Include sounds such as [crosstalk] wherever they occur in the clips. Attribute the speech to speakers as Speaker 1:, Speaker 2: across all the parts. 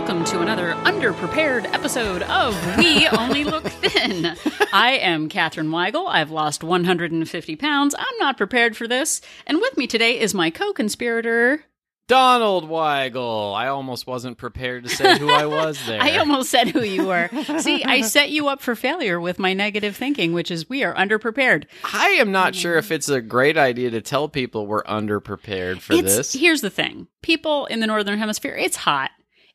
Speaker 1: Welcome to another underprepared episode of We Only Look Thin. I am Katherine Weigel. I've lost 150 pounds. I'm not prepared for this. And with me today is my co conspirator.
Speaker 2: Donald Weigel. I almost wasn't prepared to say who I [laughs] was there.
Speaker 1: I almost said who you were. See, I set you up for failure with my negative thinking, which is we are underprepared.
Speaker 2: I am not mm-hmm. sure if it's a great idea to tell people we're underprepared for
Speaker 1: It's-
Speaker 2: this.
Speaker 1: Here's the thing people in the Northern Hemisphere, it's hot.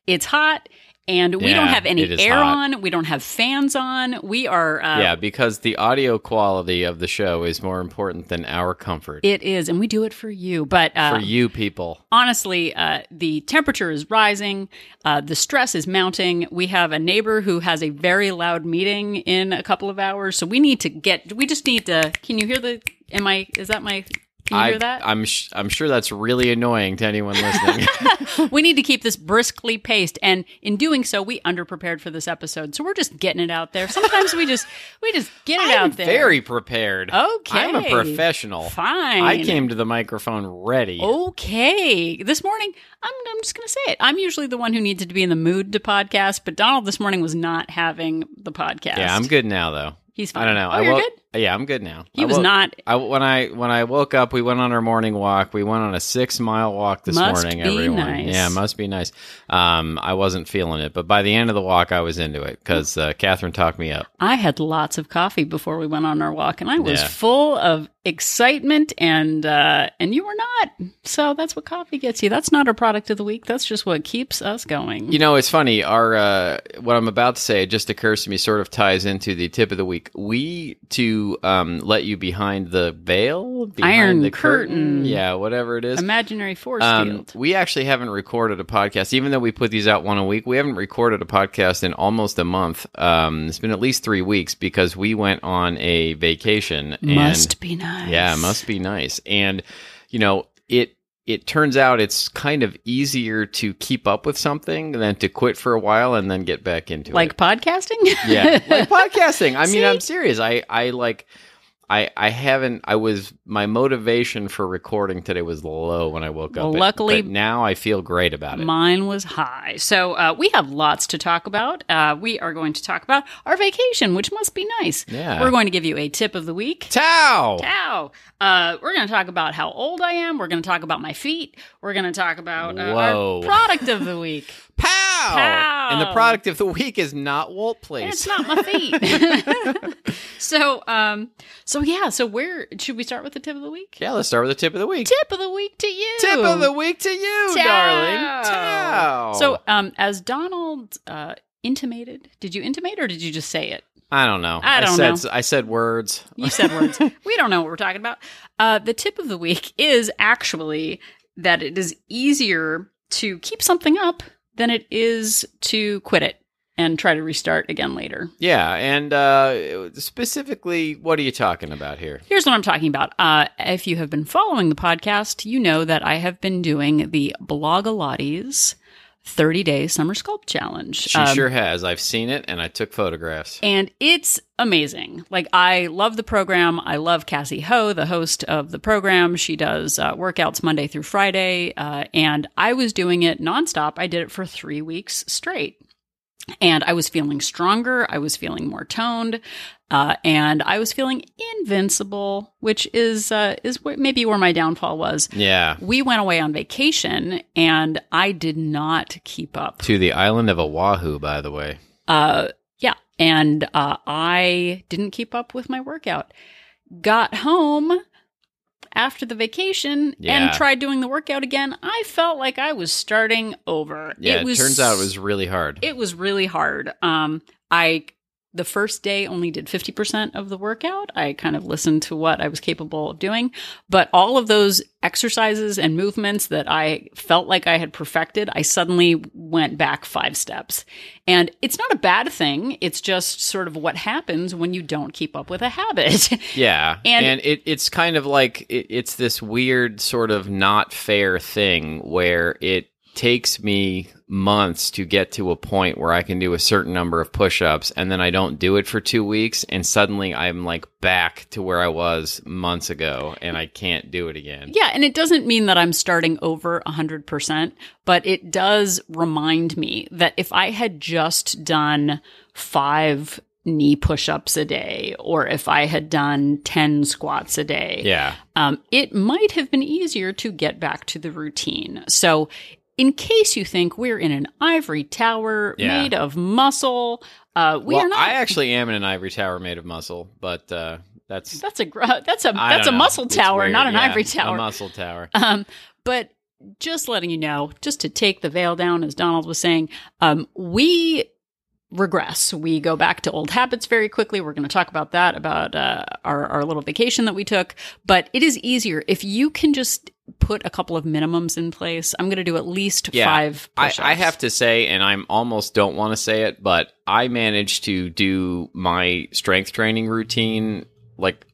Speaker 1: It's hot. And we don't have any air
Speaker 2: hot.
Speaker 1: on. We don't have fans on. We are. Uh,
Speaker 2: yeah, because the audio quality of the show is more important than our comfort.
Speaker 1: It is, and we do it for you. But uh,
Speaker 2: for you people.
Speaker 1: honestly, uh, the temperature is rising. Uh, the stress is mounting. We have a neighbor who has a very loud meeting in a couple of hours. So we need to get, we just need to, can you hear the, am I, is that my, can you
Speaker 2: I,
Speaker 1: hear that?
Speaker 2: I'm sh- I'm sure that's really annoying to anyone listening. [laughs] [laughs]
Speaker 1: we need to keep this briskly paced. And in doing so, we underprepared for this episode. So we're just getting it out there. Sometimes we just, we just get it
Speaker 2: I'm
Speaker 1: out there.
Speaker 2: very prepared.
Speaker 1: Okay.
Speaker 2: I'm a professional.
Speaker 1: Fine.
Speaker 2: I came to the microphone ready.
Speaker 1: Okay. This morning, I'm, I'm just going to say it. I'm usually the one who needs to be in the mood to podcast, but Donald this morning was not having the podcast.
Speaker 2: Yeah, I'm good now though.
Speaker 1: He's fine.
Speaker 2: I don't know.
Speaker 1: Oh,
Speaker 2: I
Speaker 1: you're
Speaker 2: woke-
Speaker 1: good?
Speaker 2: Yeah, I'm good now.
Speaker 1: He
Speaker 2: I
Speaker 1: was
Speaker 2: woke-
Speaker 1: not.
Speaker 2: I, when I when I woke up, we went on our morning walk. We went on a six mile walk this
Speaker 1: Must
Speaker 2: morning. everyone,
Speaker 1: nice.
Speaker 2: yeah, must be nice. Um, I wasn't feeling it, but by the end of the walk, I was into it because uh, Catherine talked me up.
Speaker 1: I had lots of coffee before we went on our walk, and I was
Speaker 2: Yeah.
Speaker 1: full of excitement, and uh, and you were not. So that's what coffee gets you. That's not our product of the week. That's just what keeps us going.
Speaker 2: You know, it's funny. Our uh, what I'm about to say it just occurs to me, sort of ties into the tip of the week. We to um, let you behind the veil, behind
Speaker 1: Iron
Speaker 2: the
Speaker 1: curtain.
Speaker 2: yeah, whatever it is.
Speaker 1: Imaginary force
Speaker 2: Um,
Speaker 1: field.
Speaker 2: we actually haven't recorded a podcast, even though we put these out one a week. We haven't recorded a podcast in almost a month. Um, it's been at least three weeks because we went on a vacation. And,
Speaker 1: Must be nice.
Speaker 2: yeah, must be nice. And you know, it it turns out it's kind of easier to keep up with something than to quit for a while and then get back into
Speaker 1: like
Speaker 2: it.
Speaker 1: Like podcasting.
Speaker 2: Yeah, like [laughs] podcasting. I mean? I'm serious. I I like. I, I haven't I was my motivation for recording today was low when I woke
Speaker 1: Well,
Speaker 2: up.
Speaker 1: luckily-
Speaker 2: but now I feel great about it.
Speaker 1: Mine was high. So uh, we have lots to talk about. Uh, we are going to talk about our vacation, which must be nice.
Speaker 2: Yeah.
Speaker 1: We're going to give you a tip of the week.
Speaker 2: Tao.
Speaker 1: Ciao. Uh, we're going to talk about how old I am. We're going to talk about my feet. We're going to talk about uh, our product of the week. [laughs]
Speaker 2: Pow!
Speaker 1: Pow.
Speaker 2: And the product of the week is not Walt Place.
Speaker 1: it's not my feet. [laughs] so, um, so yeah. So where should we start with the tip of the week?
Speaker 2: yeah, let's start with the tip of the week.
Speaker 1: Tip of the week to you.
Speaker 2: Tip of the week to you, darling. Tao.
Speaker 1: So, um, as Donald uh, intimated, did you intimate or did you just say it?
Speaker 2: I don't know.
Speaker 1: I don't
Speaker 2: said,
Speaker 1: know.
Speaker 2: I said words.
Speaker 1: You said words. [laughs] we don't know what we're talking about. Uh, the tip of the week is actually that it is easier to keep something up than it is to quit it and try to restart again later.
Speaker 2: Yeah, and uh, specifically, what are you talking about here?
Speaker 1: Here's what I'm talking about. Uh, if you have been following the podcast, you know that I have been doing the Blogilates 30 Day Summer Sculpt Challenge.
Speaker 2: She
Speaker 1: Um,
Speaker 2: sure has. I've seen it, and I took photographs.
Speaker 1: And it's amazing. Like, I love the program. I love Cassie Ho, the host of the program. She does uh, workouts Monday through Friday. Uh, and I was doing it nonstop. I did it for three weeks straight. And I was feeling stronger. I was feeling more toned. Uh, and I was feeling invincible, which is, uh, is maybe where my downfall was.
Speaker 2: Yeah,
Speaker 1: We went away on vacation and I did not keep up
Speaker 2: to the island of Oahu, by the way.
Speaker 1: uh, yeah. And uh, I didn't keep up with my workout. Got home after the vacation
Speaker 2: Yeah.
Speaker 1: and tried doing the workout again. I felt like I was starting over.
Speaker 2: Yeah,
Speaker 1: it, was,
Speaker 2: turns out it was really hard.
Speaker 1: it was really hard. Um, I the first day only did 50% of the workout. I kind of listened to what I was capable of doing, but all of those exercises and movements that I felt like I had perfected, I suddenly went back 5 steps. And it's not a bad thing. It's just sort of what happens when you don't keep up with a habit. [laughs]
Speaker 2: Yeah,
Speaker 1: And-
Speaker 2: and, it, it's kind of like it, it's this weird sort of not fair thing where it takes me months to get to a point where I can do a certain number of push ups and then I don't do it for two weeks and suddenly I'm like back to where I was months ago and I can't do it again.
Speaker 1: Yeah, and it doesn't mean that I'm starting over 100%, but it does remind me that if I had just done five knee push ups a day, or if I had done 10 squats a day,
Speaker 2: Yeah.
Speaker 1: um, it might have been easier to get back to the routine. So, in case you think we're in an ivory tower
Speaker 2: Yeah.
Speaker 1: made of muscle, uh, we
Speaker 2: well,
Speaker 1: are not.
Speaker 2: I actually am in an ivory tower made of muscle, but uh, that's
Speaker 1: that's a gr- that's a
Speaker 2: I
Speaker 1: that's a
Speaker 2: know.
Speaker 1: muscle
Speaker 2: It's
Speaker 1: tower,
Speaker 2: weird.
Speaker 1: not an
Speaker 2: Yeah,
Speaker 1: ivory
Speaker 2: A
Speaker 1: tower.
Speaker 2: muscle tower. [laughs]
Speaker 1: Um, but just letting you know, just to take the veil down, as Donald was saying, um, we regress. We go back to old habits very quickly. We're going to talk about that, about uh, our, our little vacation that we took. But it is easier if you can just put a couple of minimums in place. I'm going to do at least
Speaker 2: Yeah,
Speaker 1: five.
Speaker 2: I. I have to say, and I'm almost don't want to say it, but I managed to do my strength training routine like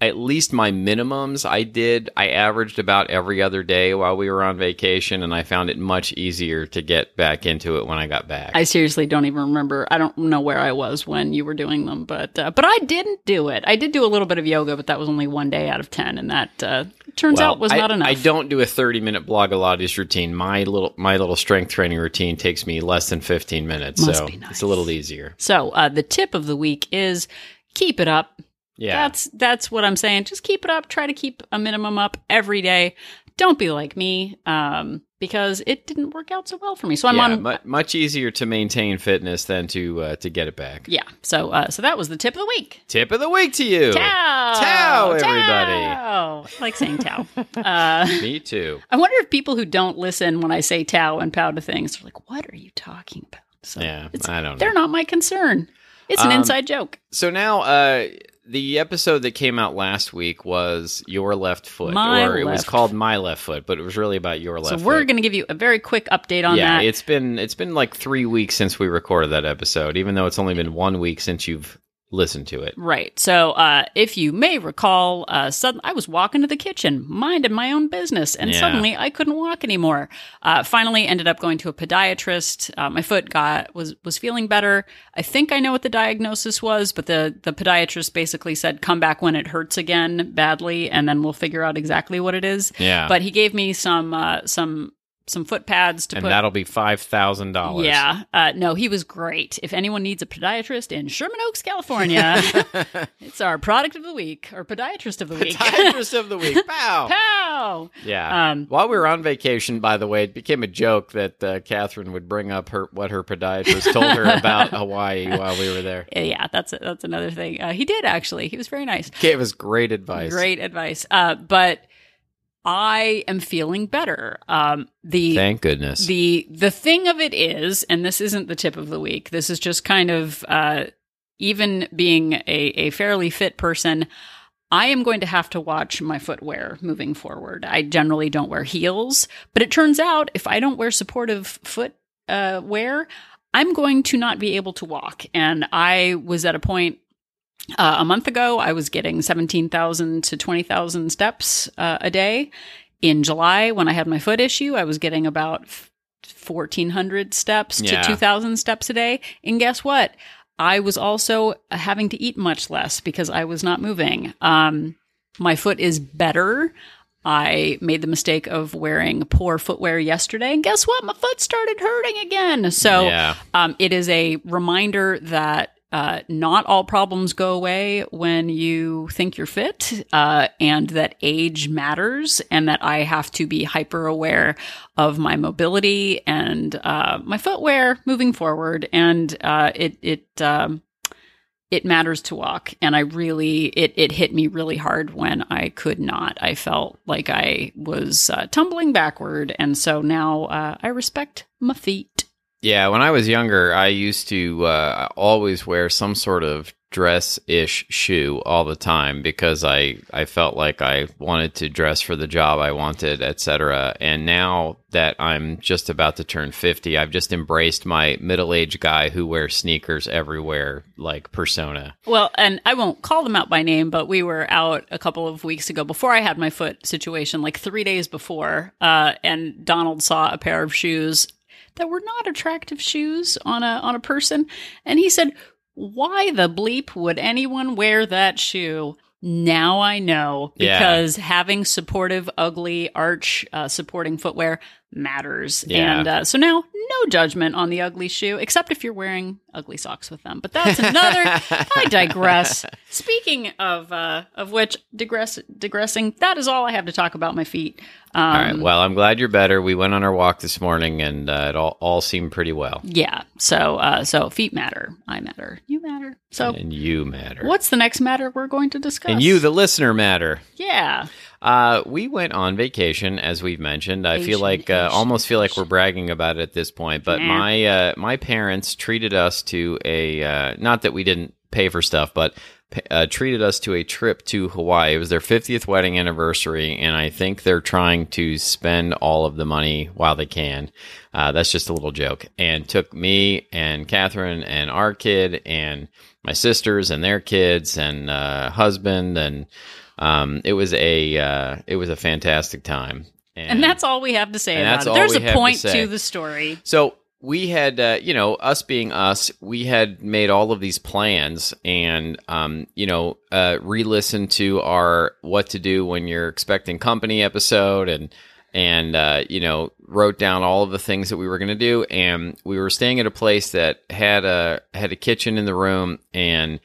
Speaker 2: at least my minimums I did. I averaged about every other day while we were on vacation, and I found it much easier to get back into it when I got back.
Speaker 1: I seriously don't even remember. I don't know where I was when you were doing them, but uh, but I didn't do it. I did do a little bit of yoga, but that was only one day out of ten, and that uh, turns
Speaker 2: Well,
Speaker 1: out was
Speaker 2: I,
Speaker 1: not enough.
Speaker 2: I don't do a 30 minute Blogilates routine. My little my little strength training routine takes me less than 15 minutes,
Speaker 1: Must
Speaker 2: so
Speaker 1: nice.
Speaker 2: it's a little easier.
Speaker 1: So uh, the tip of the week is keep it up.
Speaker 2: Yeah.
Speaker 1: That's that's what I'm saying. Just keep it up. Try to keep a minimum up every day. Don't be like me, um, because it didn't work out so well for me. So I'm
Speaker 2: yeah,
Speaker 1: on.
Speaker 2: mu- much easier to maintain fitness than to uh, to get it back.
Speaker 1: yeah. So uh, so that was the tip of the week.
Speaker 2: Tip of the week to you.
Speaker 1: Tao.
Speaker 2: Tao, everybody.
Speaker 1: Tao. I like saying Tao. [laughs] uh,
Speaker 2: Me too.
Speaker 1: I wonder if people who don't listen when I say Tao and Pow to things are like, "What are you talking about?" So
Speaker 2: Yeah, I don't know.
Speaker 1: they're not my concern. It's an
Speaker 2: Um,
Speaker 1: inside joke.
Speaker 2: So now, uh, the episode that came out last week was your left foot,
Speaker 1: My
Speaker 2: or it was called my left foot, but it was really about your Left. Foot.
Speaker 1: So we're going to give you a very quick update on
Speaker 2: yeah,
Speaker 1: that.
Speaker 2: it's been it's been like three weeks since we recorded that episode, even though it's only been one week since you've listened to it.
Speaker 1: Right. So, uh, if you may recall, uh, sudden I was walking to the kitchen, minding my own business, and
Speaker 2: Yeah.
Speaker 1: suddenly I couldn't walk anymore. Uh, finally, ended up going to a podiatrist. Uh, my foot got was was feeling better. I think I know what the diagnosis was, but the the podiatrist basically said, "Come back when it hurts again badly, and then we'll figure out exactly what it is."
Speaker 2: Yeah,
Speaker 1: But he gave me some uh, some some foot pads to put
Speaker 2: and
Speaker 1: put.
Speaker 2: that'll be five thousand dollars.
Speaker 1: Yeah. Uh, no, he was great. If anyone needs a podiatrist in Sherman Oaks, California, [laughs] it's our product of the week or podiatrist of the week.
Speaker 2: Podiatrist of the week. [laughs] Pow.
Speaker 1: Pow!
Speaker 2: Yeah.
Speaker 1: Um,
Speaker 2: While we were on vacation, by the way, it became a joke that uh, Catherine would bring up her what her podiatrist told her about [laughs] Hawaii while we were there.
Speaker 1: Yeah, that's that's another thing. Uh, he did actually. He was very nice.
Speaker 2: Gave us great advice.
Speaker 1: Great advice. Uh, but I am feeling better. Um, the
Speaker 2: Thank goodness.
Speaker 1: the the thing of it is, and this isn't the tip of the week. This is just kind of uh, even being a, a fairly fit person. I am going to have to watch my footwear moving forward. I generally don't wear heels, but it turns out if I don't wear supportive foot uh, wear, I'm going to not be able to walk. And I was at a point uh, a month ago, I was getting 17,000 to 20,000 steps uh, a day. In July, when I had my foot issue, I was getting about 1,400 steps
Speaker 2: Yeah.
Speaker 1: to 2,000 steps a day. And guess what? I was also having to eat much less because I was not moving. Um, my foot is better. I made the mistake of wearing poor footwear yesterday, and guess what? My foot started hurting again. So
Speaker 2: yeah.
Speaker 1: um, it is a reminder that uh, not all problems go away when you think you're fit, uh, and that age matters, and that I have to be hyper aware of my mobility and uh, my footwear moving forward. And uh, it it um, it matters to walk, and I really it it hit me really hard when I could not. I felt like I was uh, tumbling backward, and so now uh, I respect my feet.
Speaker 2: Yeah, when I was younger, I used to uh, always wear some sort of dress ish shoe all the time because I I felt like I wanted to dress for the job I wanted, etc. And now that I'm just about to turn 50, I've just embraced my middle-aged guy who wears sneakers everywhere like persona.
Speaker 1: Well, and I won't call them out by name, but we were out a couple of weeks ago before I had my foot situation, like 3 days before, uh, and Donald saw a pair of shoes that were not attractive shoes on a on a person and he said why the bleep would anyone wear that shoe? Now I know
Speaker 2: Yeah.
Speaker 1: because having supportive, ugly, arch uh, supporting footwear matters.
Speaker 2: Yeah.
Speaker 1: And uh, so now, no judgment on the ugly shoe, except if you're wearing ugly socks with them. But that's another. [laughs] I digress. Speaking of uh, of which, digress digressing. That is all I have to talk about my feet. Um,
Speaker 2: All right. Well, I'm glad you're better. We went on our walk this morning, and uh, it all, all seemed pretty well.
Speaker 1: Yeah. So uh, so feet matter. I matter. You matter. So
Speaker 2: and you matter.
Speaker 1: what's the next matter we're going to discuss?
Speaker 2: And you, the listener, matter.
Speaker 1: yeah.
Speaker 2: Uh, we went on vacation, as we've mentioned. I feel like uh, almost feel like we're bragging about it at this point. But
Speaker 1: Nah.
Speaker 2: my uh, my parents treated us to a uh, not that we didn't pay for stuff, but uh, treated us to a trip to Hawaii. It was their 50th wedding anniversary, and I think they're trying to spend all of the money while they can. Uh, that's just a little joke. And took me and Catherine and our kid and my sisters and their kids and uh, husband and um, it was a uh, it was a fantastic time.
Speaker 1: And that's all we have to say about it. There's a
Speaker 2: to
Speaker 1: point
Speaker 2: say.
Speaker 1: to the story.
Speaker 2: So we had, uh, you know, us being us, we had made all of these plans and, um, you know, uh, re-listened to our what to do when you're expecting company episode and, and, uh, you know, wrote down all of the things that we were going to do. And we were staying at a place that had a, had a kitchen in the room. And,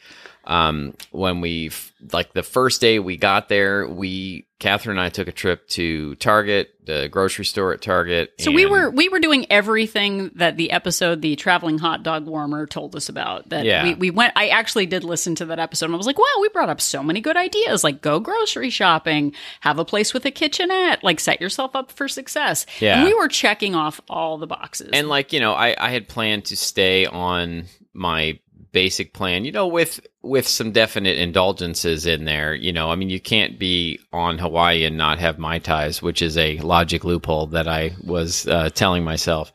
Speaker 2: um, when we, like the first day we got there, we, Catherine and I took a trip to Target, the grocery store at Target.
Speaker 1: So we were we were doing everything that the episode, the traveling hot dog warmer, told us about. That
Speaker 2: Yeah.
Speaker 1: we, we went. I actually did listen to that episode, and I was like, wow, we brought up so many good ideas. Like go grocery shopping, have a place with a kitchenette, like set yourself up for success.
Speaker 2: Yeah.
Speaker 1: and we were checking off all the boxes.
Speaker 2: and like you know I, I had planned to stay on my basic plan you know with with some definite indulgences in there you know i mean you can't be on hawaii and not have mai tais which is a logic loophole that i was uh, telling myself.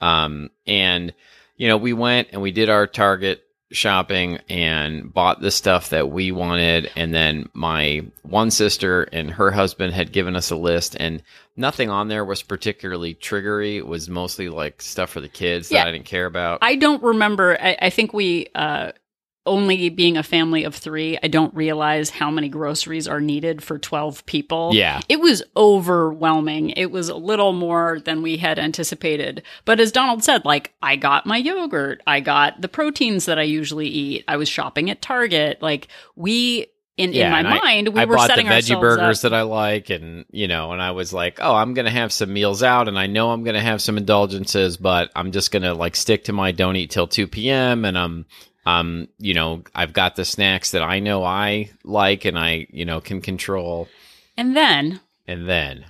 Speaker 2: Um and you know we went and we did our target shopping and bought the stuff that we wanted and then my one sister and her husband had given us a list and nothing on there was particularly triggery it was mostly like stuff for the kids
Speaker 1: Yeah.
Speaker 2: that i didn't care about
Speaker 1: I don't remember. I, I think we, uh, only being a family of three, I don't realize how many groceries are needed for 12 people.
Speaker 2: Yeah.
Speaker 1: It was overwhelming. It was a little more than we had anticipated. But as Donald said, like, I got my yogurt, I got the proteins that I usually eat, I was shopping at Target. Like, we, in, in my
Speaker 2: and I-
Speaker 1: mind, we
Speaker 2: I
Speaker 1: were
Speaker 2: bought the veggie burgers
Speaker 1: up.
Speaker 2: that I like, and you know, and I was like, oh, I'm gonna have some meals out, and I know I'm gonna have some indulgences, but I'm just gonna like stick to my don't eat till 2 p.m. and I'm, um, you know, I've got the snacks that I know I like, and I, you know, can control,
Speaker 1: and then
Speaker 2: and then,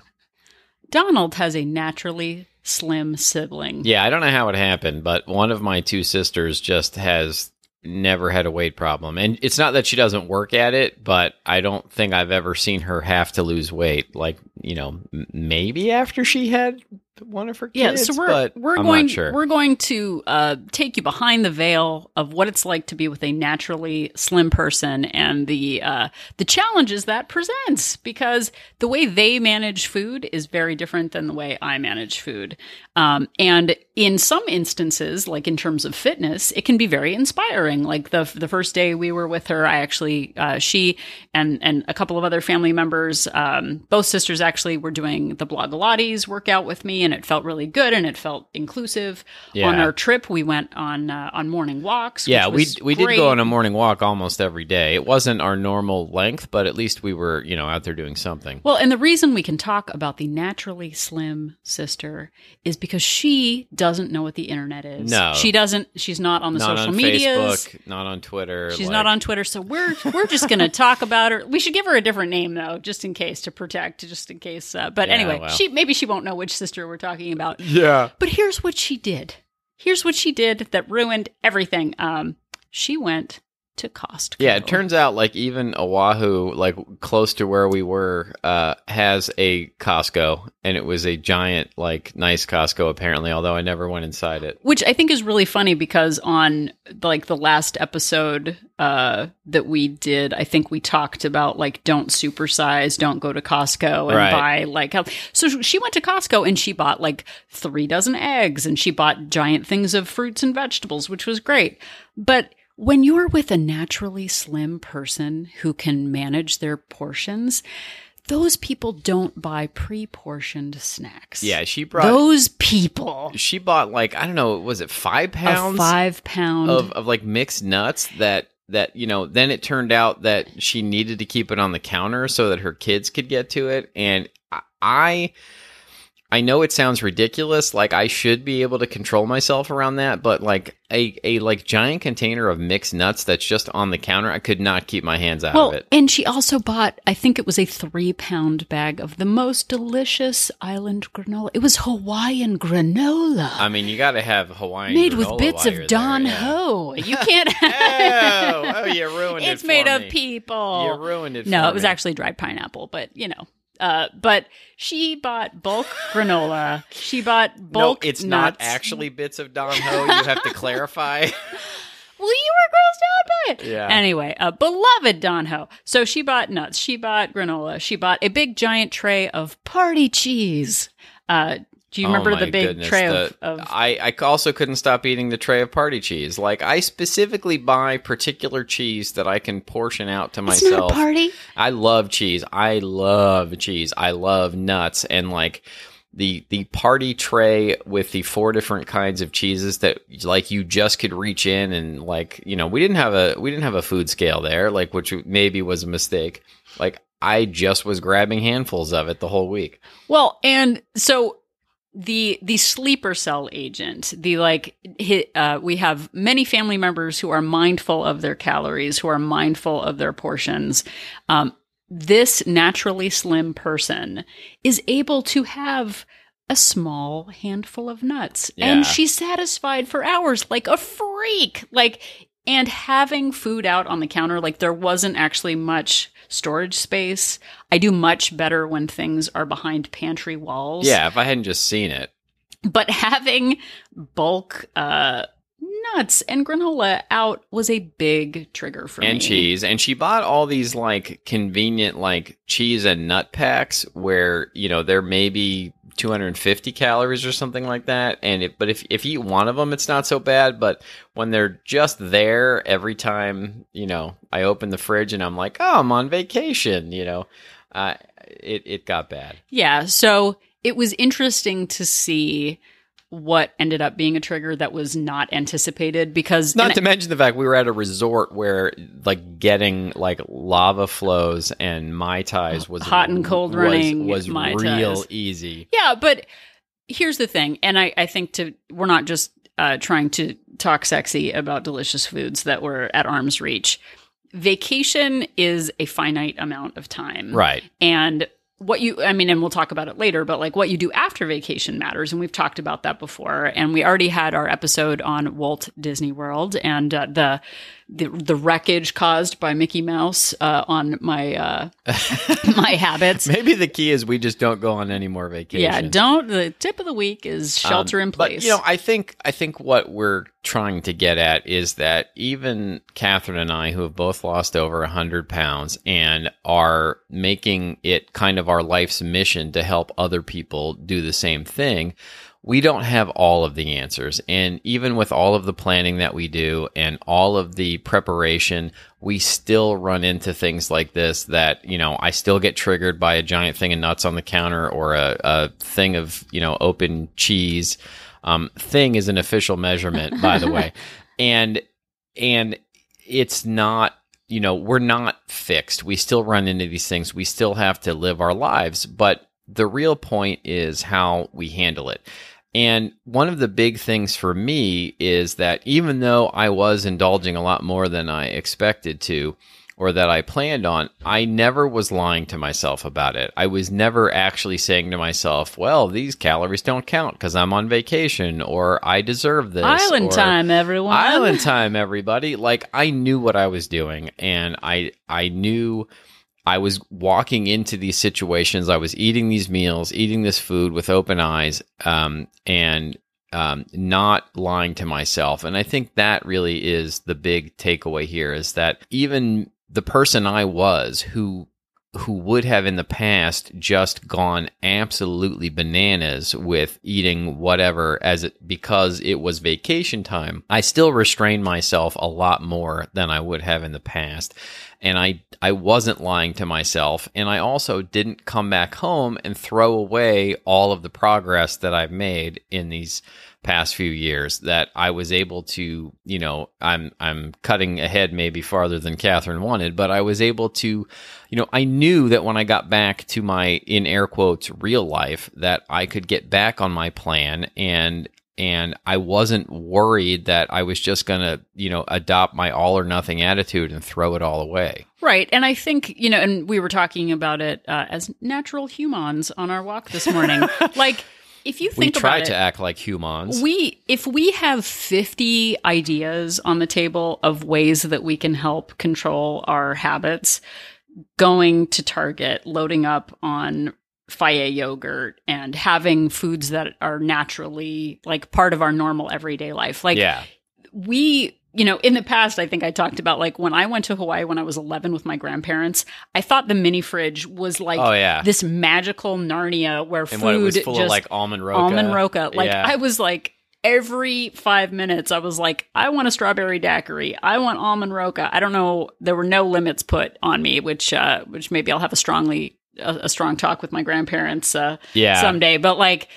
Speaker 1: Donald has a naturally slim sibling.
Speaker 2: yeah, I don't know how it happened, but one of my two sisters just has never had a weight problem, and it's not that she doesn't work at it, but I don't think I've ever seen her have to lose weight. Like, you know, m- maybe after she had one of her
Speaker 1: Yeah, so we're
Speaker 2: but
Speaker 1: we're
Speaker 2: I'm
Speaker 1: going
Speaker 2: not sure.
Speaker 1: we're going to uh, take you behind the veil of what it's like to be with a naturally slim person and the uh, the challenges that presents because the way they manage food is very different than the way I manage food, um, and in some instances, like in terms of fitness, it can be very inspiring. Like the the first day we were with her, I actually uh, she and and a couple of other family members, um, both sisters actually were doing the Blogilates workout with me, and it felt really good and it felt inclusive.
Speaker 2: Yeah.
Speaker 1: On our trip, we went on uh, on morning walks.
Speaker 2: yeah, we we did
Speaker 1: great.
Speaker 2: go on a morning walk almost every day. It wasn't our normal length, but at least we were, you know, out there doing something.
Speaker 1: Well, and the reason we can talk about the naturally slim sister is because she doesn't know what the internet is.
Speaker 2: No.
Speaker 1: she doesn't. She's not on the
Speaker 2: not
Speaker 1: social
Speaker 2: media.
Speaker 1: medias.
Speaker 2: Not on Twitter.
Speaker 1: She's
Speaker 2: like-
Speaker 1: not on Twitter, so we're we're just going to talk about her. We should give her a different name though, just in case to protect, just in case. Uh, but
Speaker 2: Yeah,
Speaker 1: anyway,
Speaker 2: well.
Speaker 1: she maybe she won't know which sister we're talking about.
Speaker 2: Yeah.
Speaker 1: But here's what she did. Here's what she did that ruined everything. Um, she went to Costco.
Speaker 2: Yeah, it turns out like even Oahu, like close to where we were, uh, has a Costco, and it was a giant, like nice Costco apparently. Although I never went inside it.
Speaker 1: which I think is really funny because on like the last episode uh, that we did, I think we talked about like don't supersize, don't go to Costco and
Speaker 2: Right.
Speaker 1: buy like health. So she went to Costco and she bought like three dozen eggs and she bought giant things of fruits and vegetables, which was great. But when you're with a naturally slim person who can manage their portions, those people don't buy pre-portioned snacks.
Speaker 2: Yeah, she brought.
Speaker 1: Those people
Speaker 2: she bought like I don't know, was it five
Speaker 1: a
Speaker 2: pounds
Speaker 1: five pound
Speaker 2: of of like mixed nuts that that you know then it turned out that she needed to keep it on the counter so that her kids could get to it and I- i know it sounds ridiculous like i should be able to control myself around that but like a a like giant container of mixed nuts that's just on the counter i could not keep my hands out
Speaker 1: well,
Speaker 2: of it
Speaker 1: and she also bought, I think it was a three pound bag of the most delicious island granola. It was Hawaiian granola
Speaker 2: i mean you got to have hawaiian
Speaker 1: made with bits of Don
Speaker 2: there, yeah.
Speaker 1: Ho. You [laughs] can't
Speaker 2: oh, oh you ruined [laughs] it
Speaker 1: It's made of people.
Speaker 2: you ruined it
Speaker 1: no, it was
Speaker 2: me.
Speaker 1: actually dried pineapple, but you know. Uh, but she bought bulk granola. She bought bulk.
Speaker 2: no, it's
Speaker 1: nuts.
Speaker 2: not actually bits of Don Ho. You have to clarify. [laughs]
Speaker 1: Well, you were grossed out by it.
Speaker 2: Yeah.
Speaker 1: Anyway, a beloved Don Ho. So she bought nuts. She bought granola. She bought a big giant tray of party cheese. Uh, do you
Speaker 2: Oh
Speaker 1: remember
Speaker 2: my
Speaker 1: the big
Speaker 2: goodness,
Speaker 1: tray
Speaker 2: the-
Speaker 1: of, of
Speaker 2: I, I also couldn't stop eating the tray of party cheese. Like I specifically buy particular cheese that I can portion out to
Speaker 1: It's not
Speaker 2: myself.
Speaker 1: a party.
Speaker 2: I love cheese. I love cheese. I love nuts and like the the party tray with the four different kinds of cheeses that like you just could reach in and like you know we didn't have a we didn't have a food scale there like which maybe was a mistake. Like I just was grabbing handfuls of it the whole week.
Speaker 1: Well, and so the the sleeper cell agent, the like, hit, uh, we have many family members who are mindful of their calories, who are mindful of their portions. Um, this naturally slim person is able to have a small handful of nuts
Speaker 2: Yeah.
Speaker 1: and she's satisfied for hours like a freak like and having food out on the counter like there wasn't actually much storage space. I do much better when things are behind pantry walls.
Speaker 2: Yeah, if I hadn't just seen it.
Speaker 1: but having bulk uh nuts and granola out was a big trigger for me.
Speaker 2: and cheese. And she bought all these like convenient like cheese and nut packs where you know there may be 250 calories or something like that. And it, but if, if you eat one of them it's not so bad. But when they're just there every time you know i open the fridge and i'm like oh i'm on vacation you know uh, it, it got bad.
Speaker 1: Yeah, so it was interesting to see what ended up being a trigger that was not anticipated because
Speaker 2: not to mention the fact we were at a resort where like getting like lava flows and mai tais was
Speaker 1: Hot and cold
Speaker 2: was-
Speaker 1: running
Speaker 2: was,
Speaker 1: Mai
Speaker 2: real easy.
Speaker 1: Yeah, but here's the thing, and I, I think to we're not just uh, trying to talk sexy about delicious foods that were at arm's reach. Vacation is a finite amount of time,
Speaker 2: right.
Speaker 1: And what you i mean and we'll talk about it later but like what you do after vacation matters and we've talked about that before. And we already had our episode on walt disney world and uh, the, the the wreckage caused by mickey mouse uh, on my uh, [laughs] my habits
Speaker 2: Maybe the key is we just don't go on any more vacations.
Speaker 1: yeah don't the tip of the week is shelter in place
Speaker 2: Um, But you know, I think I think what we're trying to get at is that even Catherine and I, who have both lost over a hundred pounds and are making it kind of our life's mission to help other people do the same thing, we don't have all of the answers. And even with all of the planning that we do and all of the preparation, we still run into things like this that, you know, I still get triggered by a giant thing of nuts on the counter or a, a thing of, you know, open cheese. Um, thing is an official measurement, by the way. [laughs] And, and it's not, you know, we're not fixed. We still run into these things. We still have to live our lives, but the real point is how we handle it. And one of the big things for me is that even though I was indulging a lot more than I expected to, or that I planned on, I never was lying to myself about it. I was never actually saying to myself, well, these calories don't count because I'm on vacation or I deserve this.
Speaker 1: Island time, everyone.
Speaker 2: Island time, everybody. Like I knew what I was doing and I I knew I was walking into these situations. I was eating these meals, eating this food with open eyes, um, and um, not lying to myself. And I think that really is the big takeaway here is that even the person I was who who would have in the past just gone absolutely bananas with eating whatever as it because it was vacation time. I still restrained myself a lot more than I would have in the past. And I I wasn't lying to myself and I also didn't come back home and throw away all of the progress that I've made in these past few years that I was able to, you know, I'm I'm cutting ahead maybe farther than Catherine wanted, but I was able to, you know, I knew that when I got back to my in air quotes real life that I could get back on my plan and and I wasn't worried that I was just going to, you know, adopt my all or nothing attitude and throw it all away.
Speaker 1: Right. And I think, you know, and we were talking about it uh, as natural humans on our walk this morning. [laughs] like if you think
Speaker 2: we try to
Speaker 1: it,
Speaker 2: act like humans.
Speaker 1: we if we have 50 ideas on the table of ways that we can help control our habits going to target loading up on Fage yogurt and having foods that are naturally like part of our normal everyday life like
Speaker 2: yeah.
Speaker 1: we you know in the past i think i talked about like when i went to hawaii when i was 11 with my grandparents i thought the mini fridge was like
Speaker 2: Oh, yeah.
Speaker 1: this magical narnia where
Speaker 2: And
Speaker 1: food
Speaker 2: was full
Speaker 1: just
Speaker 2: of like almond roca.
Speaker 1: almond roca. Like
Speaker 2: Yeah.
Speaker 1: I was like every five minutes, I was like, I want a strawberry daiquiri. I want almond roca. I don't know. There were no limits put on me, which uh, which maybe I'll have a strongly a, a strong talk with my grandparents uh,
Speaker 2: yeah.
Speaker 1: someday. But like.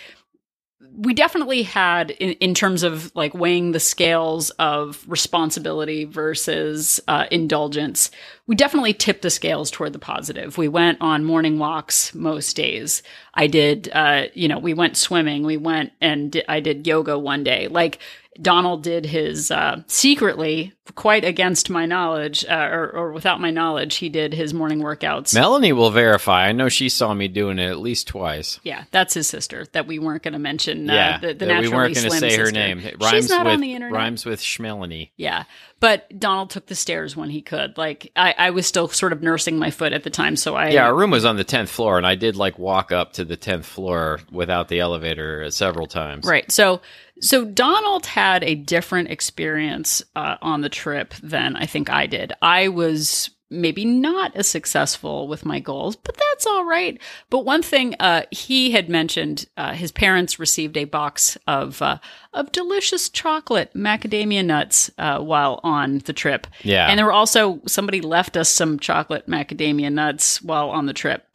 Speaker 1: We definitely had, in, in terms of like weighing the scales of responsibility versus uh, indulgence, we definitely tipped the scales toward the positive. We went on morning walks most days. I did, uh, you know, we went swimming. We went and I did yoga one day. Like Donald did his uh, secretly, quite against my knowledge uh, or, or without my knowledge, he did his morning workouts.
Speaker 2: Melanie will verify. I know she saw me doing it at least twice.
Speaker 1: yeah, that's his sister that we weren't going to mention. Uh,
Speaker 2: yeah,
Speaker 1: the, the
Speaker 2: that we weren't going to say her name. It
Speaker 1: She's not
Speaker 2: with
Speaker 1: on the internet.
Speaker 2: rhymes with Schmelanie.
Speaker 1: Yeah. But Donald took the stairs when he could. Like I, I was still sort of nursing my foot at the time, so I
Speaker 2: Yeah, our room was on the tenth floor, and I did like walk up to the tenth floor without the elevator several times.
Speaker 1: Right. So so Donald had a different experience uh, on the trip than I think I did. I was maybe not as successful with my goals, but that's all right. But one thing uh, he had mentioned, uh, his parents received a box of uh, of delicious chocolate macadamia nuts uh, while on the trip.
Speaker 2: Yeah.
Speaker 1: and there were also somebody left us some chocolate macadamia nuts while on the trip.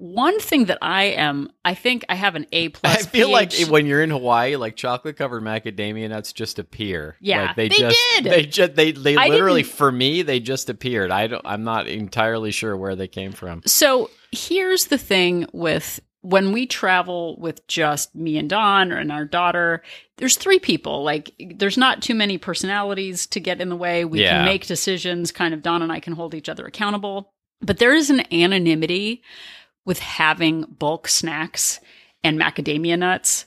Speaker 1: One thing that I am, I think I have an A [laughs] plus.
Speaker 2: I feel like when you're in Hawaii, like chocolate covered macadamia nuts just appear.
Speaker 1: Yeah,
Speaker 2: like they,
Speaker 1: they
Speaker 2: just
Speaker 1: did.
Speaker 2: they just they they
Speaker 1: I
Speaker 2: literally
Speaker 1: didn't-
Speaker 2: for me they just appeared. I don't. I'm not entirely sure where they came from.
Speaker 1: So here's the thing with when we travel with just me and Don or and our daughter, there's three people. Like there's not too many personalities to get in the way. We
Speaker 2: Yeah.
Speaker 1: can make decisions, kind of Don and I can hold each other accountable. But there is an anonymity with having bulk snacks and macadamia nuts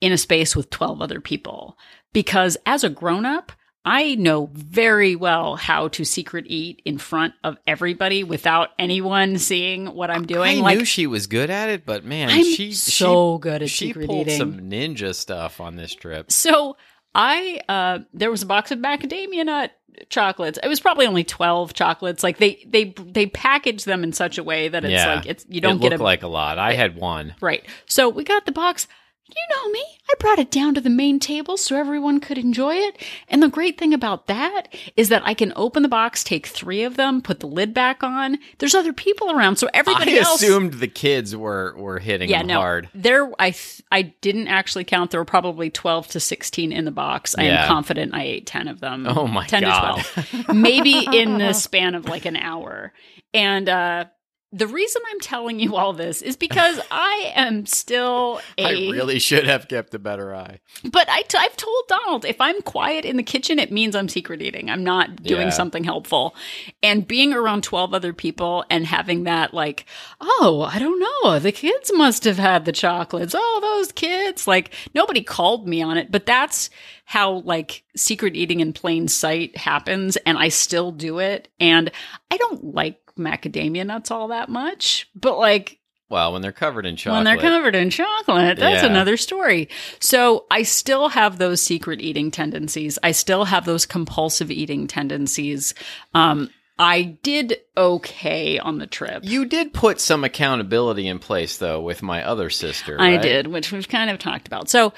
Speaker 1: in a space with 12 other people. Because as a grown up, I know very well how to secret eat in front of everybody without anyone seeing what I'm doing.
Speaker 2: I
Speaker 1: like
Speaker 2: knew she was good at it, but man,
Speaker 1: I'm
Speaker 2: she
Speaker 1: so good at
Speaker 2: she, she
Speaker 1: secret
Speaker 2: pulled
Speaker 1: eating.
Speaker 2: some ninja stuff on this trip.
Speaker 1: So I uh there was a box of macadamia nut chocolates. It was probably only 12 chocolates. Like they they they package them in such a way that it's
Speaker 2: Yeah.
Speaker 1: like it's you don't
Speaker 2: it
Speaker 1: get a
Speaker 2: like a lot. I had one.
Speaker 1: Right. So we got the box. You know me. I brought it down to the main table so everyone could enjoy it. And the great thing about that is that I can open the box, take three of them, put the lid back on. There's other people around, so everybody
Speaker 2: I
Speaker 1: else.
Speaker 2: assumed the kids were were hitting
Speaker 1: yeah,
Speaker 2: them
Speaker 1: no.
Speaker 2: hard.
Speaker 1: There, I th- I didn't actually count. There were probably twelve to sixteen in the box. I
Speaker 2: Yeah.
Speaker 1: am confident I ate ten of them.
Speaker 2: Oh my
Speaker 1: ten
Speaker 2: God.
Speaker 1: to twelve, maybe in the span of like an hour. And uh, the reason I'm telling you all this is because [laughs] I am still a.
Speaker 2: I really should have kept a better eye.
Speaker 1: But I t- I've told Donald if I'm quiet in the kitchen, it means I'm secret eating. I'm not doing
Speaker 2: Yeah.
Speaker 1: something helpful. And being around 12 other people and having that, like, oh, I don't know, the kids must have had the chocolates. Oh, those kids. Like, nobody called me on it, but that's how, like, secret eating in plain sight happens. And I still do it. And I don't like macadamia nuts all that much, but like,
Speaker 2: Well, when they're covered in chocolate.
Speaker 1: when they're covered in chocolate, that's
Speaker 2: Yeah.
Speaker 1: another story. So I still have those secret eating tendencies. I still have those compulsive eating tendencies. Um, I did okay on the trip.
Speaker 2: You did put some accountability in place, though, with my other sister.
Speaker 1: I
Speaker 2: right?
Speaker 1: did, which we've kind of talked about. So,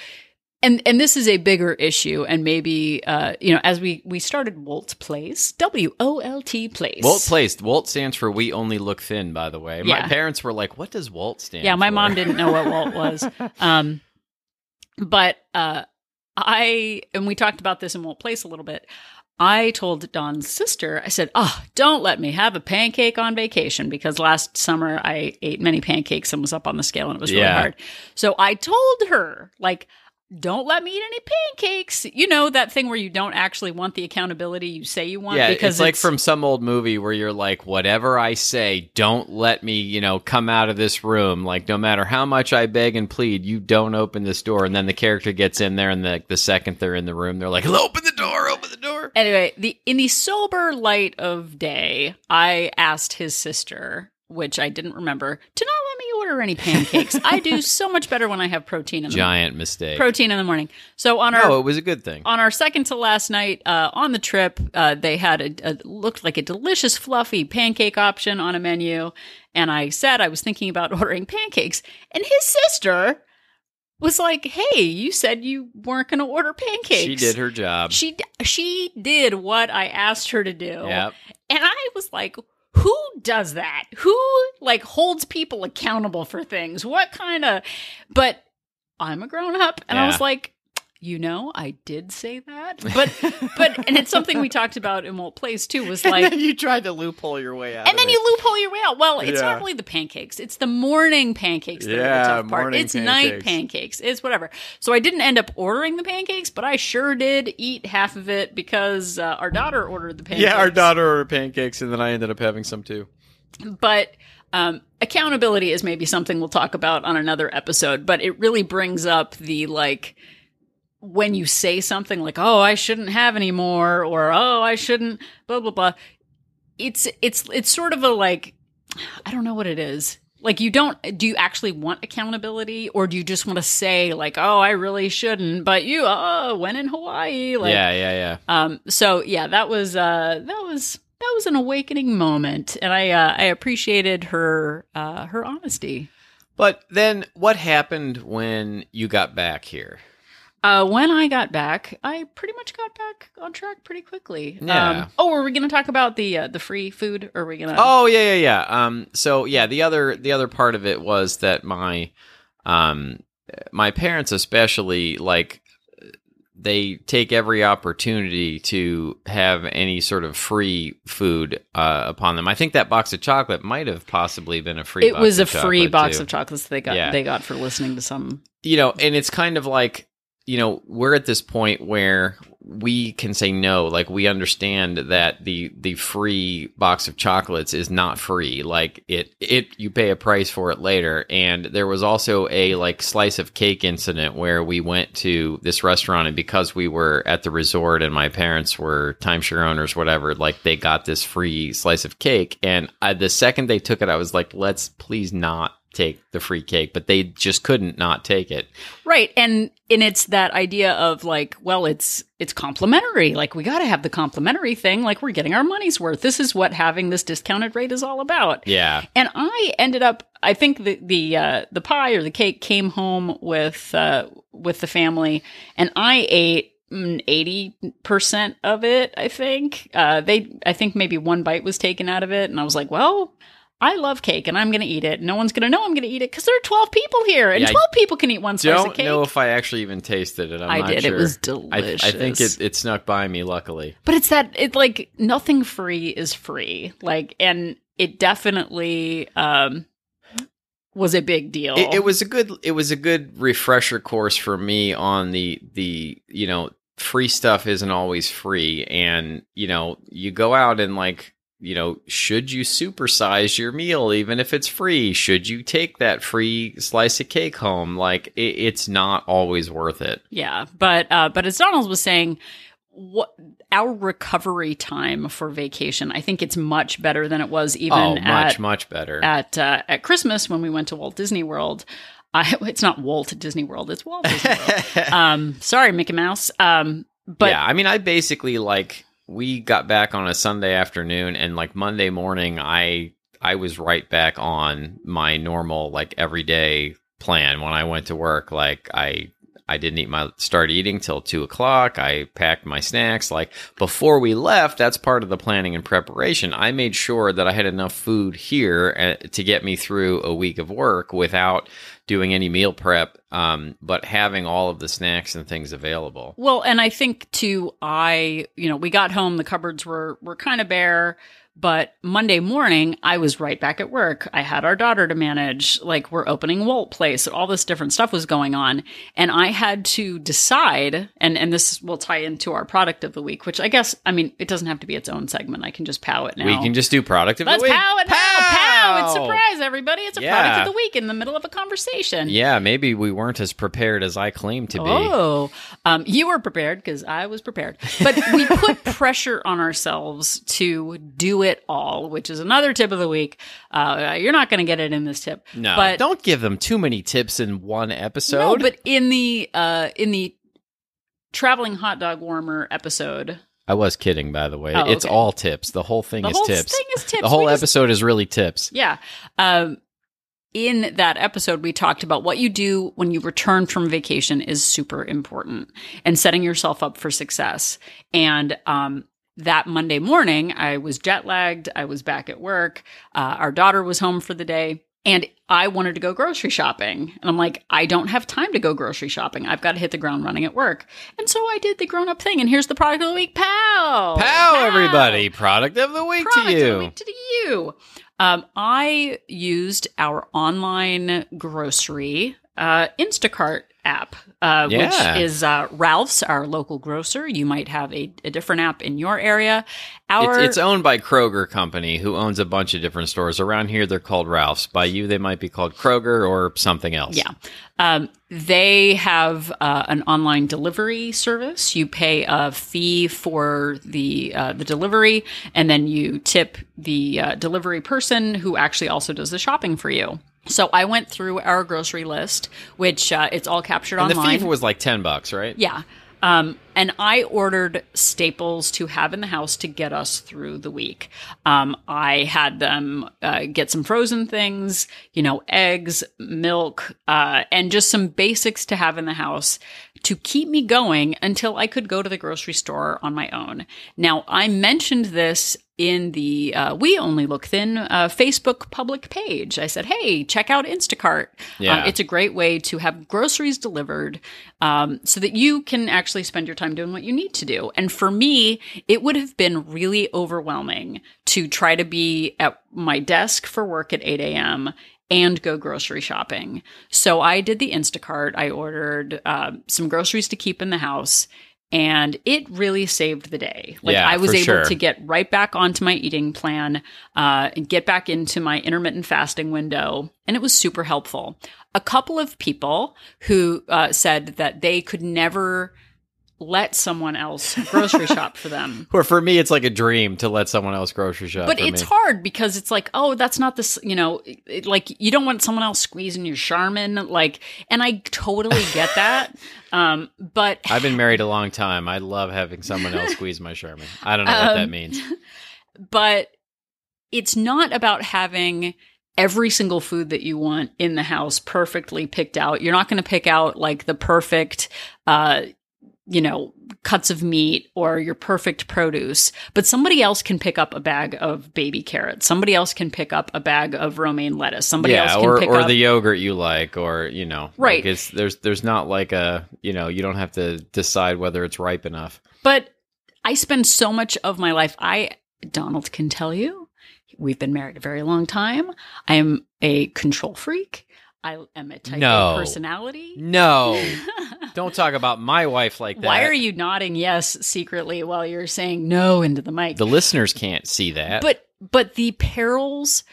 Speaker 1: and and this is a bigger issue, and maybe uh, you know, as we we started Walt Place, W O L T Place.
Speaker 2: Walt placed. Walt stands for "We Only Look Thin." By the way, my parents were like, "What does Walt stand?"
Speaker 1: Yeah, my
Speaker 2: for?"
Speaker 1: mom didn't know what Walt [laughs] was. Um, but uh, I, and we talked about this in Walt Place a little bit. I told Don's sister, I said, Oh, don't let me have a pancake on vacation because last summer I ate many pancakes and was up on the scale and it was really
Speaker 2: Yeah.
Speaker 1: hard. So I told her, like, don't let me eat any pancakes. You know, that thing where you don't actually want the accountability you say you want
Speaker 2: Yeah,
Speaker 1: because
Speaker 2: it's like from some old movie where you're like, whatever I say, don't let me, you know, come out of this room. Like, no matter how much I beg and plead, you don't open this door. And then the character gets in there, and the the second they're in the room, they're like, open the door, open the door.
Speaker 1: Anyway, the in the sober light of day, I asked his sister, which I didn't remember, to not let me order any pancakes. I do [laughs] so much better when I have protein in the
Speaker 2: Giant mistake.
Speaker 1: protein in the morning. So on our
Speaker 2: no, it was a good thing.
Speaker 1: on our second to last night uh, on the trip, uh, they had a, a looked like a delicious, fluffy pancake option on a menu, and I said I was thinking about [laughs] ordering pancakes, and his sister was like, "Hey, you said you weren't going to order pancakes."
Speaker 2: She did her job.
Speaker 1: She she did what I asked her to do.
Speaker 2: Yep.
Speaker 1: And I was like, who does that? Who like holds people accountable for things? What kind of but I'm a grown up and I was like, you know, I did say that. But [laughs] but and it's something we talked about in Walt Place too, was like
Speaker 2: you tried to loophole your way out.
Speaker 1: and then you loophole your way out. Well, it's
Speaker 2: Yeah.
Speaker 1: not really the pancakes; it's the morning pancakes that are
Speaker 2: Yeah,
Speaker 1: the tough part. It's night
Speaker 2: pancakes.
Speaker 1: pancakes. It's whatever. So I didn't end up ordering the pancakes, but I sure did eat half of it because uh, our daughter ordered the pancakes.
Speaker 2: Yeah, our daughter ordered pancakes, and then I ended up having some too.
Speaker 1: But um, accountability is maybe something we'll talk about on another episode. But it really brings up the like when you say something like, "Oh, I shouldn't have any more," or "Oh, I shouldn't," blah blah blah. It's it's it's sort of a like I don't know what it is. Like you don't do you actually want accountability or do you just want to say like, "Oh, I really shouldn't," but you oh, when in Hawaii like
Speaker 2: yeah, yeah, yeah.
Speaker 1: um, so yeah, that was uh, that was that was an awakening moment, and I uh, I appreciated her uh, her honesty.
Speaker 2: But then, what happened when you got back here?
Speaker 1: Uh, when I got back, I pretty much got back on track pretty quickly.
Speaker 2: Yeah.
Speaker 1: Um, oh, are we going to talk about the uh, the free food? Or are we going to?
Speaker 2: Oh yeah, yeah, yeah. Um, so yeah, the other the other part of it was that my um my parents especially like they take every opportunity to have any sort of free food uh, upon them. I think that box of chocolate might have possibly been a free.
Speaker 1: it was a free box
Speaker 2: too.
Speaker 1: of chocolates they got
Speaker 2: Yeah.
Speaker 1: they got for listening to some.
Speaker 2: you know, and it's kind of like, you know, we're at this point where we can say no. Like we understand that the the free box of chocolates is not free. Like it it you pay a price for it later. And there was also a like slice of cake incident where we went to this restaurant and because we were at the resort and my parents were timeshare owners, whatever, like they got this free slice of cake. And I, the second they took it, I was like, let's please not take the free cake, but they just couldn't not take it.
Speaker 1: Right, and and it's that idea of like, well, it's it's complimentary. Like we got to have the complimentary thing. Like we're getting our money's worth. This is what having this discounted rate is all about.
Speaker 2: Yeah.
Speaker 1: And I ended up. I think the the uh, the pie or the cake came home with uh, with the family, and I ate mm, eighty percent of it. I think uh, they. I think maybe one bite was taken out of it, and I was like, well. I love cake and I'm going to eat it. No one's going to know I'm going to eat it because there are 12 people here and
Speaker 2: Yeah,
Speaker 1: 12 people can eat one slice of cake.
Speaker 2: Don't
Speaker 1: cake.
Speaker 2: know if I actually even tasted it. I'm
Speaker 1: I did. It
Speaker 2: Sure.
Speaker 1: was
Speaker 2: I, I think it, it snuck by me, luckily.
Speaker 1: But it's that it like nothing free is free. Like and it definitely um, was a big deal.
Speaker 2: It, it was a good it was a good refresher course for me on the the you know free stuff isn't always free and you know you go out and like you know should you supersize your meal even if it's free should you take that free slice of cake home like it, it's not always worth it
Speaker 1: yeah, but uh, but as Donald was saying, what our recovery time for vacation, I think it's much better than it was even
Speaker 2: oh much
Speaker 1: at
Speaker 2: much better
Speaker 1: at uh, at Christmas when we went to Walt Disney World. I, [laughs] it's not Walt Disney World; it's Walt Disney World. [laughs] um, sorry, Mickey Mouse. Um, but
Speaker 2: yeah, I mean, I basically like we got back on a Sunday afternoon, and like Monday morning, I I was right back on my normal like everyday plan when I went to work. Like I I didn't eat my start eating till two o'clock. I packed my snacks. Like before we left, that's part of the planning and preparation. I made sure that I had enough food here uh, to get me through a week of work without doing any meal prep, um, but having all of the snacks and things available.
Speaker 1: Well, and I think too, I, you know, we got home, the cupboards were, were kind of bare, but Monday morning, I was right back at work. I had our daughter to manage. Like, we're opening Walt Place. All this different stuff was going on. And I had to decide, and, and this will tie into our product of the week, which I guess, I mean, it doesn't have to be its own segment. I can just pow it now.
Speaker 2: We can just do product of
Speaker 1: Let's
Speaker 2: the week.
Speaker 1: pow it now. Pow! It's surprise, everybody. It's a
Speaker 2: Yeah.
Speaker 1: product of the week in the middle of a conversation.
Speaker 2: Yeah, maybe we weren't as prepared as I claim to be.
Speaker 1: Oh, um, you were prepared because I was prepared. But we put [laughs] pressure on ourselves to do it all, which is another tip of the week. Uh, you're not going to get it in this tip.
Speaker 2: No,
Speaker 1: but
Speaker 2: don't give them too many tips in one episode.
Speaker 1: no, but in the uh, in the traveling hot dog warmer episode,
Speaker 2: I was kidding, by the way.
Speaker 1: Oh,
Speaker 2: It's
Speaker 1: okay.
Speaker 2: all tips. The whole thing
Speaker 1: the
Speaker 2: is
Speaker 1: whole
Speaker 2: tips.
Speaker 1: thing is tips.
Speaker 2: The whole
Speaker 1: We just-
Speaker 2: episode is really tips.
Speaker 1: Yeah. Um, in that episode, we talked about what you do when you return from vacation is super important and setting yourself up for success. And um, that Monday morning, I was jet lagged. I was back at work. Uh, our daughter was home for the day. And I wanted to go grocery shopping. And I'm like, I don't have time to go grocery shopping. I've got to hit the ground running at work. And so I did the grown up thing. And here's the product of the week. Pow!
Speaker 2: Pow, everybody! Product of the week
Speaker 1: product
Speaker 2: to
Speaker 1: of the
Speaker 2: you.
Speaker 1: week to you. Um, I used our online grocery uh, Instacart app, uh,
Speaker 2: Yeah.
Speaker 1: which is uh, Ralph's, our local grocer. You might have a, a different app in your area. Our
Speaker 2: It's, it's owned by Kroger Company, who owns a bunch of different stores. Around here, they're called Ralph's. By you, they might be called Kroger or something else.
Speaker 1: Yeah. Um, they have uh, an online delivery service. You pay a fee for the uh, the delivery, and then you tip the uh, delivery person who actually also does the shopping for you. So I went through our grocery list, which uh, it's all captured
Speaker 2: And the
Speaker 1: online.
Speaker 2: fee was like 10 bucks, right?
Speaker 1: Yeah. Um, and I ordered staples to have in the house to get us through the week. Um, I had them uh, get some frozen things, you know, eggs, milk, uh, and just some basics to have in the house to keep me going until I could go to the grocery store on my own. Now, I mentioned this in the uh, We Only Look Thin uh, Facebook public page. I said, hey, check out Instacart.
Speaker 2: Yeah.
Speaker 1: Um, it's a great way to have groceries delivered um, so that you can actually spend your time doing what you need to do. And for me, it would have been really overwhelming to try to be at my desk for work at 8 a.m. and go grocery shopping. So I did the Instacart. I ordered uh, some groceries to keep in the house. And it really saved the day. Like
Speaker 2: Yeah,
Speaker 1: I was able
Speaker 2: sure.
Speaker 1: to get right back onto my eating plan, uh, and get back into my intermittent fasting window, and it was super helpful. A couple of people who uh, said that they could never let someone else grocery [laughs] shop for them.
Speaker 2: Or for me, it's like a dream to let someone else grocery shop.
Speaker 1: But it's
Speaker 2: me.
Speaker 1: hard because it's like, oh, that's not this, you know, it, like you don't want someone else squeezing your Charmin, like, and I totally get that. [laughs] um, but
Speaker 2: I've been married a long time. I love having someone else squeeze my Charmin. I don't know what that
Speaker 1: Um,
Speaker 2: means. [laughs]
Speaker 1: but it's not about having every single food that you want in the house perfectly picked out. You're not going to pick out like the perfect, uh, you know, cuts of meat or your perfect produce, but somebody else can pick up a bag of baby carrots. Somebody else can pick up a bag of romaine lettuce. Somebody else can
Speaker 2: or,
Speaker 1: pick
Speaker 2: or
Speaker 1: up
Speaker 2: the yogurt you like, or you know,
Speaker 1: Right.
Speaker 2: Like it's there's there's not like a you know you don't have to decide whether it's ripe enough.
Speaker 1: But I spend so much of my life, I, Donald can tell you, we've been married a very long time. I am a control freak. I am a type
Speaker 2: No.
Speaker 1: A personality.
Speaker 2: No, [laughs] don't talk about my wife like that.
Speaker 1: Why are you nodding yes secretly while you're saying no into the mic?
Speaker 2: The listeners can't see that.
Speaker 1: but but the perils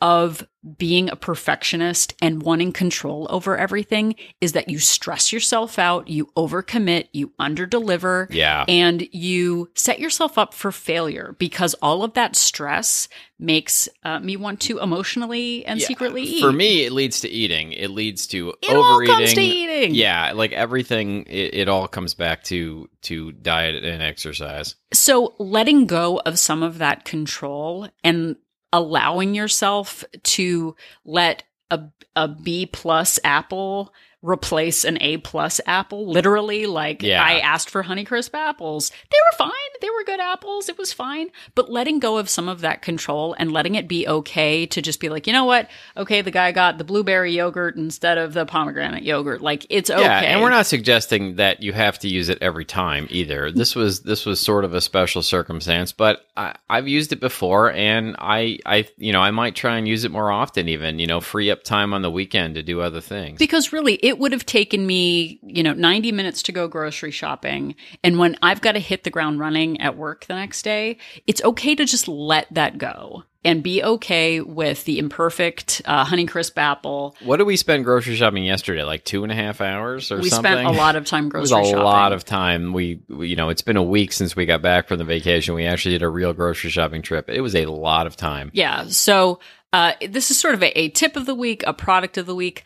Speaker 1: of being a perfectionist and wanting control over everything is that you stress yourself out, you overcommit, you underdeliver,
Speaker 2: yeah,
Speaker 1: and you set yourself up for failure because all of that stress makes uh, me want to emotionally and
Speaker 2: Yeah,
Speaker 1: secretly eat.
Speaker 2: For me, it leads to eating. It leads to
Speaker 1: it all
Speaker 2: overeating.
Speaker 1: comes to eating.
Speaker 2: Yeah, like everything, it, it all comes back to to diet and exercise.
Speaker 1: So letting go of some of that control and allowing yourself to let a, a B plus apple replace an A plus apple. Literally, like
Speaker 2: Yeah.
Speaker 1: I asked for Honeycrisp apples. They were fine. They were good apples. It was fine. But letting go of some of that control and letting it be okay to just be like, you know what? Okay, the guy got the blueberry yogurt instead of the pomegranate yogurt. Like it's okay.
Speaker 2: Yeah, and we're not suggesting that you have to use it every time either. This was this was sort of a special circumstance, but I, I've used it before, and I I you know I might try and use it more often. Even you know free up time on the weekend to do other things.
Speaker 1: Because really, it would have taken me, you know, 90 minutes to go grocery shopping. And when I've got to hit the ground running at work the next day, it's okay to just let that go and be okay with the imperfect uh, Honeycrisp apple.
Speaker 2: What did we spend grocery shopping yesterday? Like two and a half hours or
Speaker 1: we
Speaker 2: something.
Speaker 1: spent a lot of time grocery shopping.
Speaker 2: It was a
Speaker 1: shopping.
Speaker 2: lot of time. We, we, you know, it's been a week since we got back from the vacation. We actually did a real grocery shopping trip. It was a lot of time.
Speaker 1: Yeah. So uh, this is sort of a, a tip of the week, a product of the week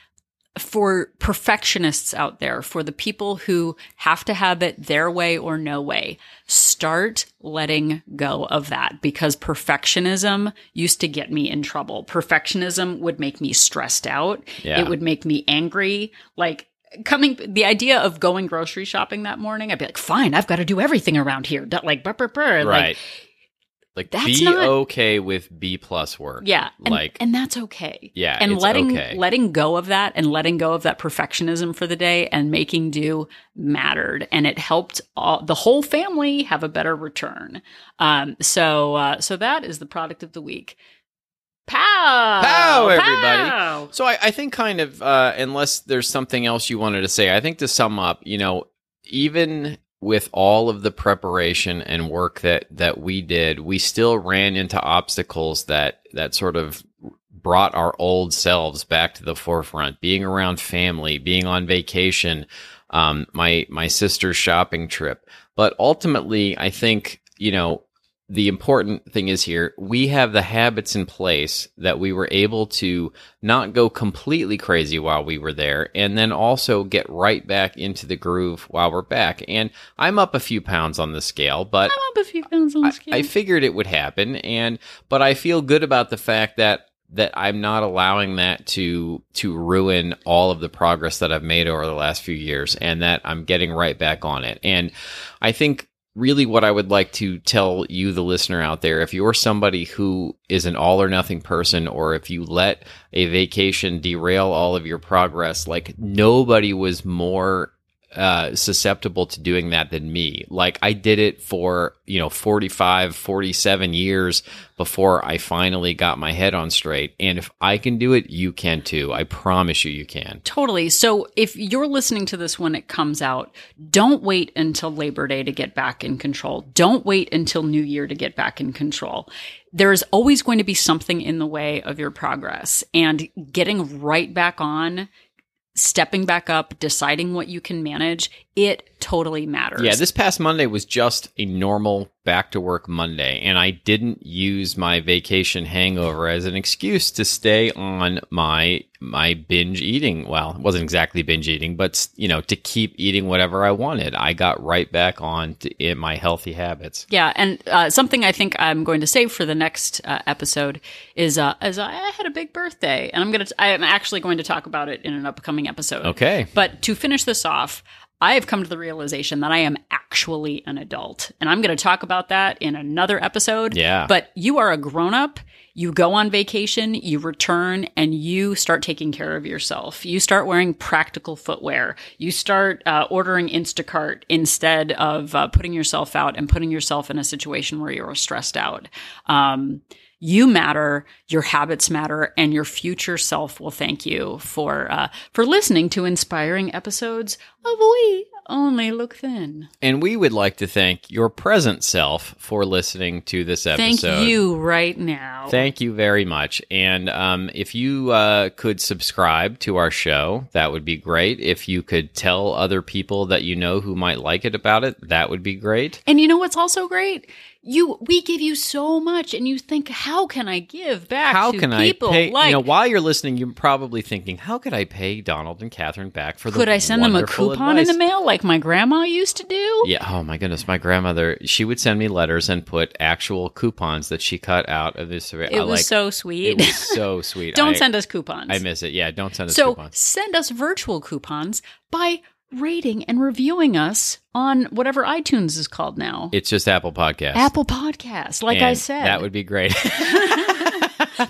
Speaker 1: for perfectionists out there, for the people who have to have it their way or no way. Start letting go of that because perfectionism used to get me in trouble. Perfectionism would make me stressed out.
Speaker 2: Yeah.
Speaker 1: It would make me angry. Like, Coming, the idea of going grocery shopping that morning, I'd be like, fine, I've got to do everything around here. Like, brr, brr, brr.
Speaker 2: Right. Like,
Speaker 1: That's
Speaker 2: be
Speaker 1: not-
Speaker 2: okay with B plus work.
Speaker 1: Yeah, and,
Speaker 2: Like,
Speaker 1: and that's okay.
Speaker 2: Yeah,
Speaker 1: and letting
Speaker 2: okay.
Speaker 1: letting go of that and letting go of that perfectionism for the day and making do mattered, and it helped all, the whole family have a better return. Um, so uh, so that is the product of the week. Pow!
Speaker 2: Pow, everybody.
Speaker 1: Pow!
Speaker 2: So I, I think kind of uh, unless there's something else you wanted to say, I think to sum up, you know, even with all of the preparation and work that that we did, we still ran into obstacles that that sort of brought our old selves back to the forefront. Being around family, being on vacation, um, my my sister's shopping trip, but ultimately, I think you know the important thing is here we have the habits in place that we were able to not go completely crazy while we were there and then also get right back into the groove while we're back. And i'm up a few pounds on the scale but
Speaker 1: I'm up a few pounds on the
Speaker 2: I,
Speaker 1: scale.
Speaker 2: I figured it would happen. And but i feel good about the fact that that i'm not allowing that to to ruin all of the progress that i've made over the last few years and that i'm getting right back on it. And i think really what I would like to tell you, the listener out there, if you're somebody who is an all or nothing person, or if you let a vacation derail all of your progress, like nobody was more uh, susceptible to doing that than me. Like I did it for, you know, 45, 47 years before I finally got my head on straight. And if I can do it, you can too. I promise you, you can.
Speaker 1: Totally. So if you're listening to this when it comes out, don't wait until Labor Day to get back in control. Don't wait until New Year to get back in control. There is always going to be something in the way of your progress and getting right back on, stepping back up, deciding what you can manage. It totally matters.
Speaker 2: Yeah, this past Monday was just a normal back to work Monday, and I didn't use my vacation hangover as an excuse to stay on my my binge eating. Well, it wasn't exactly binge eating, but you know, to keep eating whatever I wanted. I got right back on to in my healthy habits.
Speaker 1: Yeah, and uh, something I think I'm going to save for the next uh, episode is uh, is I had a big birthday, and I'm gonna t- I'm actually going to talk about it in an upcoming episode.
Speaker 2: Okay.
Speaker 1: But to finish this off, I have come to the realization that I am actually an adult, and I'm going to talk about that in another episode.
Speaker 2: Yeah.
Speaker 1: But you are a grown up. You go on vacation, you return, and you start taking care of yourself. You start wearing practical footwear. You start uh, ordering Instacart instead of uh, putting yourself out and putting yourself in a situation where you're stressed out. Um, You matter, your habits matter, and your future self will thank you for uh, for listening to inspiring episodes of We Only Look Thin.
Speaker 2: And we would like to thank your present self for listening to this episode.
Speaker 1: Thank you right now.
Speaker 2: Thank you very much. And um, if you uh, could subscribe to our show, that would be great. If you could tell other people that you know who might like it about it, that would be great.
Speaker 1: And you know what's also great? You we give you so much, and you think, how can I give back?
Speaker 2: How
Speaker 1: to
Speaker 2: can
Speaker 1: people?
Speaker 2: I pay?
Speaker 1: Like,
Speaker 2: you know, while you're listening, you're probably thinking, how could I pay Donald and Catherine back for the
Speaker 1: could I send them a coupon
Speaker 2: advice?
Speaker 1: in the mail like my grandma used to do?
Speaker 2: Yeah. Oh my goodness, my grandmother. She would send me letters and put actual coupons that she cut out of this.
Speaker 1: It
Speaker 2: I
Speaker 1: was
Speaker 2: like,
Speaker 1: so sweet It
Speaker 2: was so [laughs] sweet.
Speaker 1: Don't
Speaker 2: I,
Speaker 1: send us coupons.
Speaker 2: I miss it. Yeah. Don't send us
Speaker 1: so
Speaker 2: coupons.
Speaker 1: send us virtual coupons by rating and reviewing us on whatever iTunes is called now.
Speaker 2: It's just Apple Podcasts.
Speaker 1: Apple Podcast, like I said.
Speaker 2: that would be great. [laughs]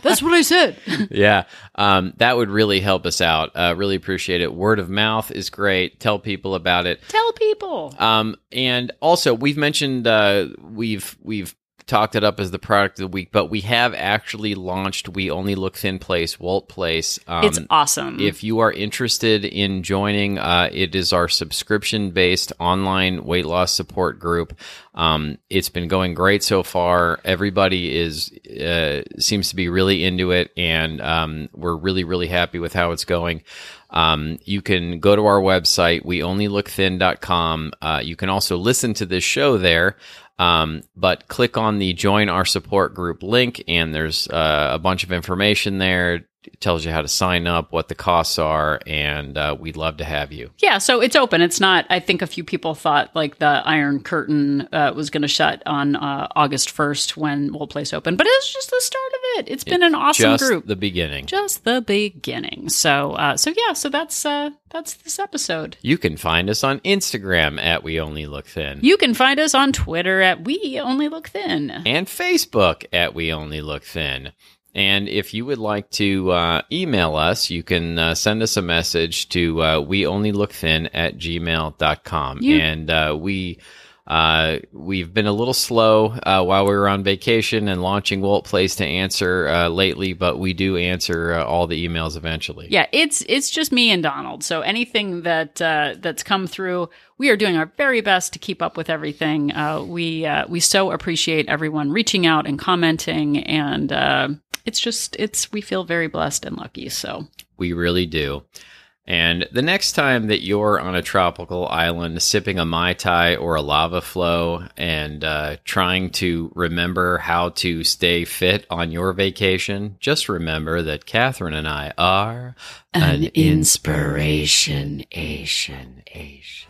Speaker 1: That's what I said. [laughs]
Speaker 2: yeah, um, that would really help us out. Uh, really appreciate it. Word of mouth is great. Tell people about it.
Speaker 1: Tell people.
Speaker 2: Um, and also, we've mentioned uh, we've we've talked it up as the product of the week, but we have actually launched We Only Look Thin Place, Walt Place. Um,
Speaker 1: it's awesome.
Speaker 2: if you are interested in joining, uh, it is our subscription based online weight loss support group. Um, it's been going great so far. Everybody is uh, seems to be really into it, and um, we're really really happy with how it's going. Um, you can go to our website, weonlylookthin.com. Uh, you can also listen to this show there. Um, but click on the join our support group link, and there's uh, a bunch of information there. It tells you how to sign up, what the costs are, and uh, we'd love to have you.
Speaker 1: yeah, so it's open. It's not. I think a few people thought like the Iron Curtain uh, was going to shut on uh, August first when Walt Place opened, but it's just the start of it. It's been an awesome
Speaker 2: Just
Speaker 1: group.
Speaker 2: the beginning.
Speaker 1: just the beginning. So, uh, so yeah, so that's uh, that's this episode.
Speaker 2: You can find us on Instagram at We Only Look Thin
Speaker 1: You can find us on Twitter at We Only Look Thin.
Speaker 2: and Facebook at We Only Look Thin. And if you would like to uh, email us, you can uh, send us a message to uh, we only look thin at gmail.com.
Speaker 1: You-
Speaker 2: and uh, we uh, we've been a little slow uh, while we were on vacation and launching Walt Place to answer uh, lately, but we do answer uh, all the emails eventually.
Speaker 1: Yeah, it's it's just me and Donald. So anything that uh, that's come through, we are doing our very best to keep up with everything. Uh, we uh, we so appreciate everyone reaching out and commenting, and uh, it's just it's we feel very blessed and lucky. So
Speaker 2: We really do. And the next time that you're on a tropical island sipping a Mai Tai or a lava flow and uh, trying to remember how to stay fit on your vacation, just remember that Catherine and I are an, inspiration. Asian, Asian.